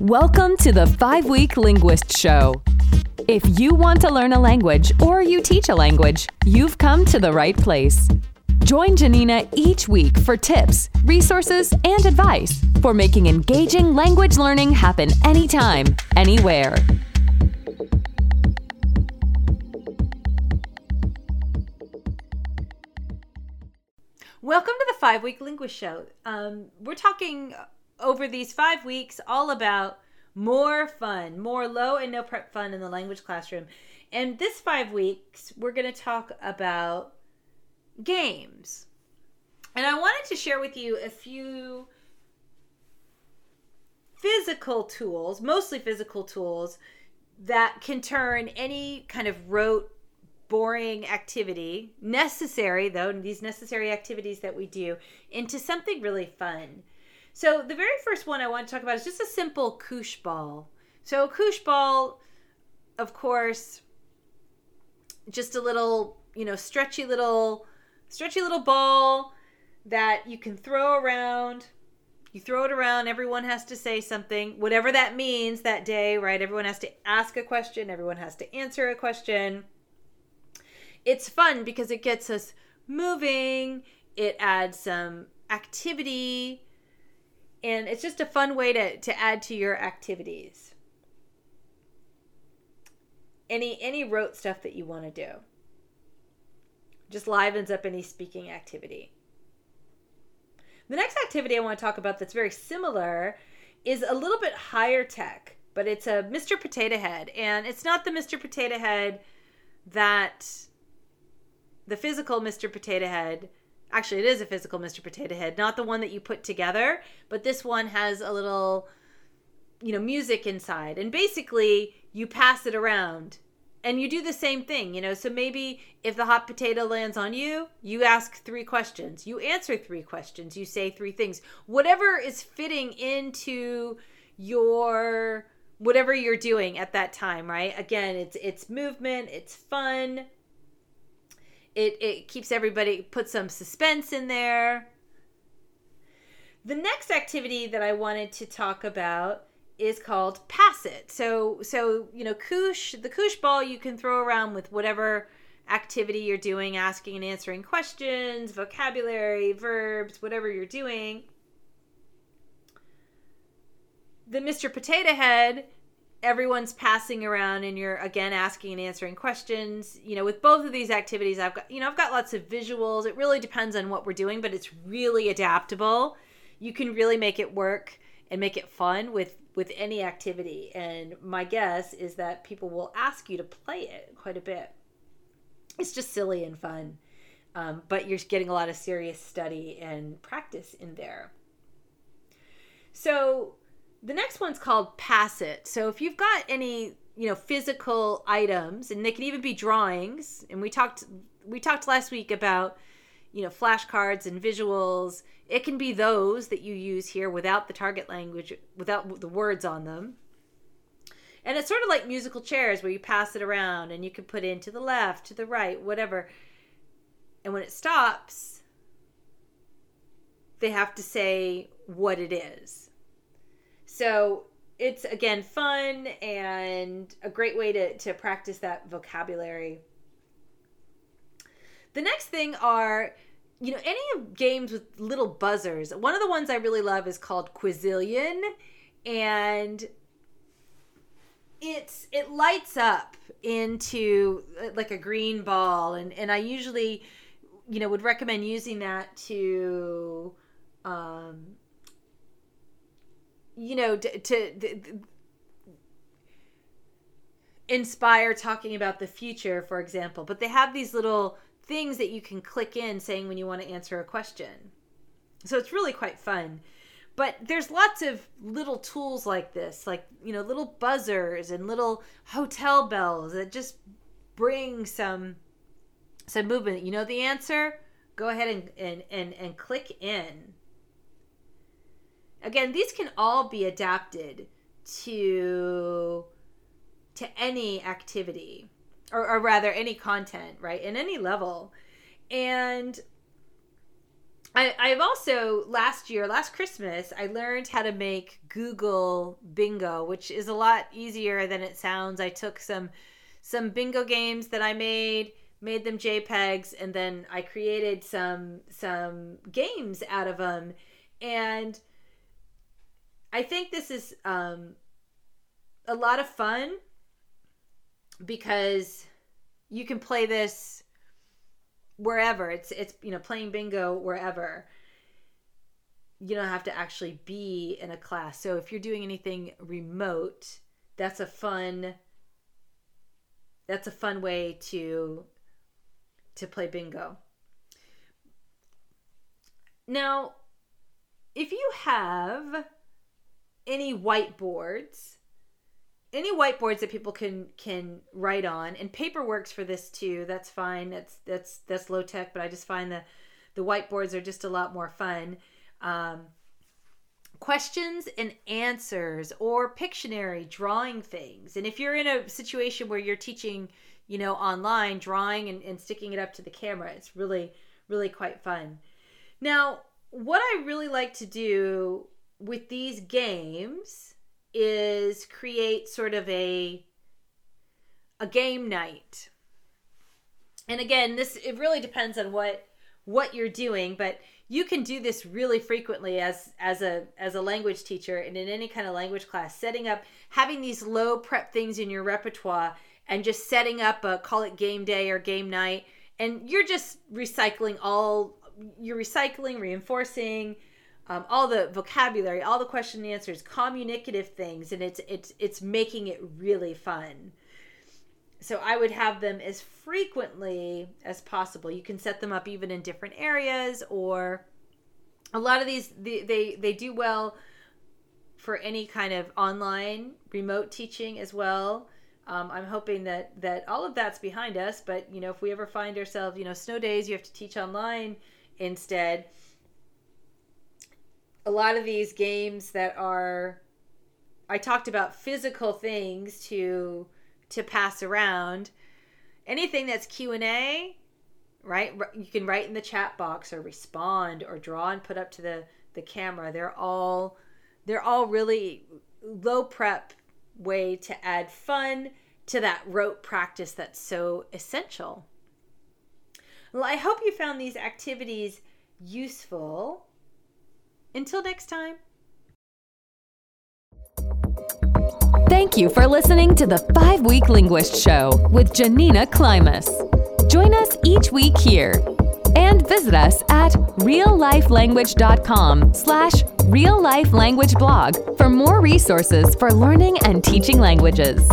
Welcome to the 5 Week Linguist Show. If you want to learn a language or you teach a language, you've come to the right place. Join Janina each week for tips, resources, and advice for making engaging language learning happen anytime, anywhere. Welcome to the Five Week Linguist Show. Um, we're talking over these five weeks all about more fun, more low and no prep fun in the language classroom. And this five weeks, we're going to talk about games. And I wanted to share with you a few physical tools, mostly physical tools, that can turn any kind of rote boring activity, necessary though, these necessary activities that we do, into something really fun. So the very first one I want to talk about is just a simple koosh ball. So a koosh ball, of course, just a little, you know, stretchy little, stretchy little ball that you can throw around. You throw it around, everyone has to say something, whatever that means that day, right? Everyone has to ask a question, everyone has to answer a question it's fun because it gets us moving, it adds some activity, and it's just a fun way to, to add to your activities. Any any rote stuff that you want to do. Just livens up any speaking activity. The next activity I want to talk about that's very similar is a little bit higher tech, but it's a Mr. Potato Head. And it's not the Mr. Potato Head that the physical Mr. Potato Head. Actually, it is a physical Mr. Potato Head, not the one that you put together, but this one has a little, you know, music inside. And basically, you pass it around and you do the same thing, you know. So maybe if the hot potato lands on you, you ask three questions, you answer three questions, you say three things. Whatever is fitting into your whatever you're doing at that time, right? Again, it's it's movement, it's fun, it it keeps everybody put some suspense in there. The next activity that I wanted to talk about is called pass it. So so you know, koosh the koosh ball you can throw around with whatever activity you're doing, asking and answering questions, vocabulary, verbs, whatever you're doing. The Mr. Potato Head everyone's passing around and you're again asking and answering questions. You know with both of these activities i've got you know i've got lots of visuals. It really depends on what we're doing but it's really adaptable. You can really make it work and make it fun with with any activity. And my guess is that people will ask you to play it quite a bit. It's just silly and fun um, but you're getting a lot of serious study and practice in there. So the next one's called Pass It. So if you've got any, you know, physical items, and they can even be drawings, and we talked we talked last week about, you know, flashcards and visuals. It can be those that you use here without the target language, without the words on them. And it's sort of like musical chairs where you pass it around and you can put in to the left, to the right, whatever. And when it stops, they have to say what it is so it's again fun and a great way to, to practice that vocabulary. The next thing are you know any games with little buzzers. One of the ones I really love is called Quizillion and it's it lights up into uh, like a green ball and and I usually you know would recommend using that to um you know, to, to, inspire talking about the future, for example. But they have these little things that you can click in saying when you want to answer a question. So it's really quite fun. But there's lots of little tools like this, like, you know, little buzzers and little hotel bells that just bring some some movement. You know the answer? Go ahead and and and, and click in again these can all be adapted to to any activity or, or rather any content right in any level and I, I've also last year, last Christmas, I learned how to make Google Bingo, which is a lot easier than it sounds. I took some some bingo games that I made, made them JPEGs, and then I created some some games out of them. And I think this is um, a lot of fun because you can play this wherever. It's it's you know playing bingo wherever. You don't have to actually be in a class. So if you're doing anything remote that's a fun that's a fun way to to play bingo. Now if you have any whiteboards any whiteboards that people can can write on and paper works for this too that's fine that's that's that's low tech but i just find the the whiteboards are just a lot more fun. Um, questions and answers or pictionary drawing things and if you're in a situation where you're teaching you know online drawing and, and sticking it up to the camera it's really really quite fun. Now what i really like to do with these games is create sort of a a game night. And again, this it really depends on what what you're doing, but you can do this really frequently as as a as a language teacher and in any kind of language class, setting up having these low prep things in your repertoire and just setting up a call it game day or game night and you're just recycling all you're recycling, reinforcing, um, all the vocabulary, all the question and answers, communicative things, and it's it's it's making it really fun. So I would have them as frequently as possible. You can set them up even in different areas, or a lot of these they they, they do well for any kind of online remote teaching as well. Um, I'm hoping that that all of that's behind us. But you know, if we ever find ourselves, you know, snow days, you have to teach online instead a lot of these games that are I talked about physical things to to pass around. Anything that's Q&A, right? You can write in the chat box or respond or draw and put up to the the camera. They're all they're all really low prep way to add fun to that rote practice that's so essential. Well, I hope you found these activities useful until next time. Thank you for listening to the Five Week Linguist Show with Janina Klimas. Join us each week here and visit us at reallifelanguage.com slash reallifelanguageblog for more resources for learning and teaching languages.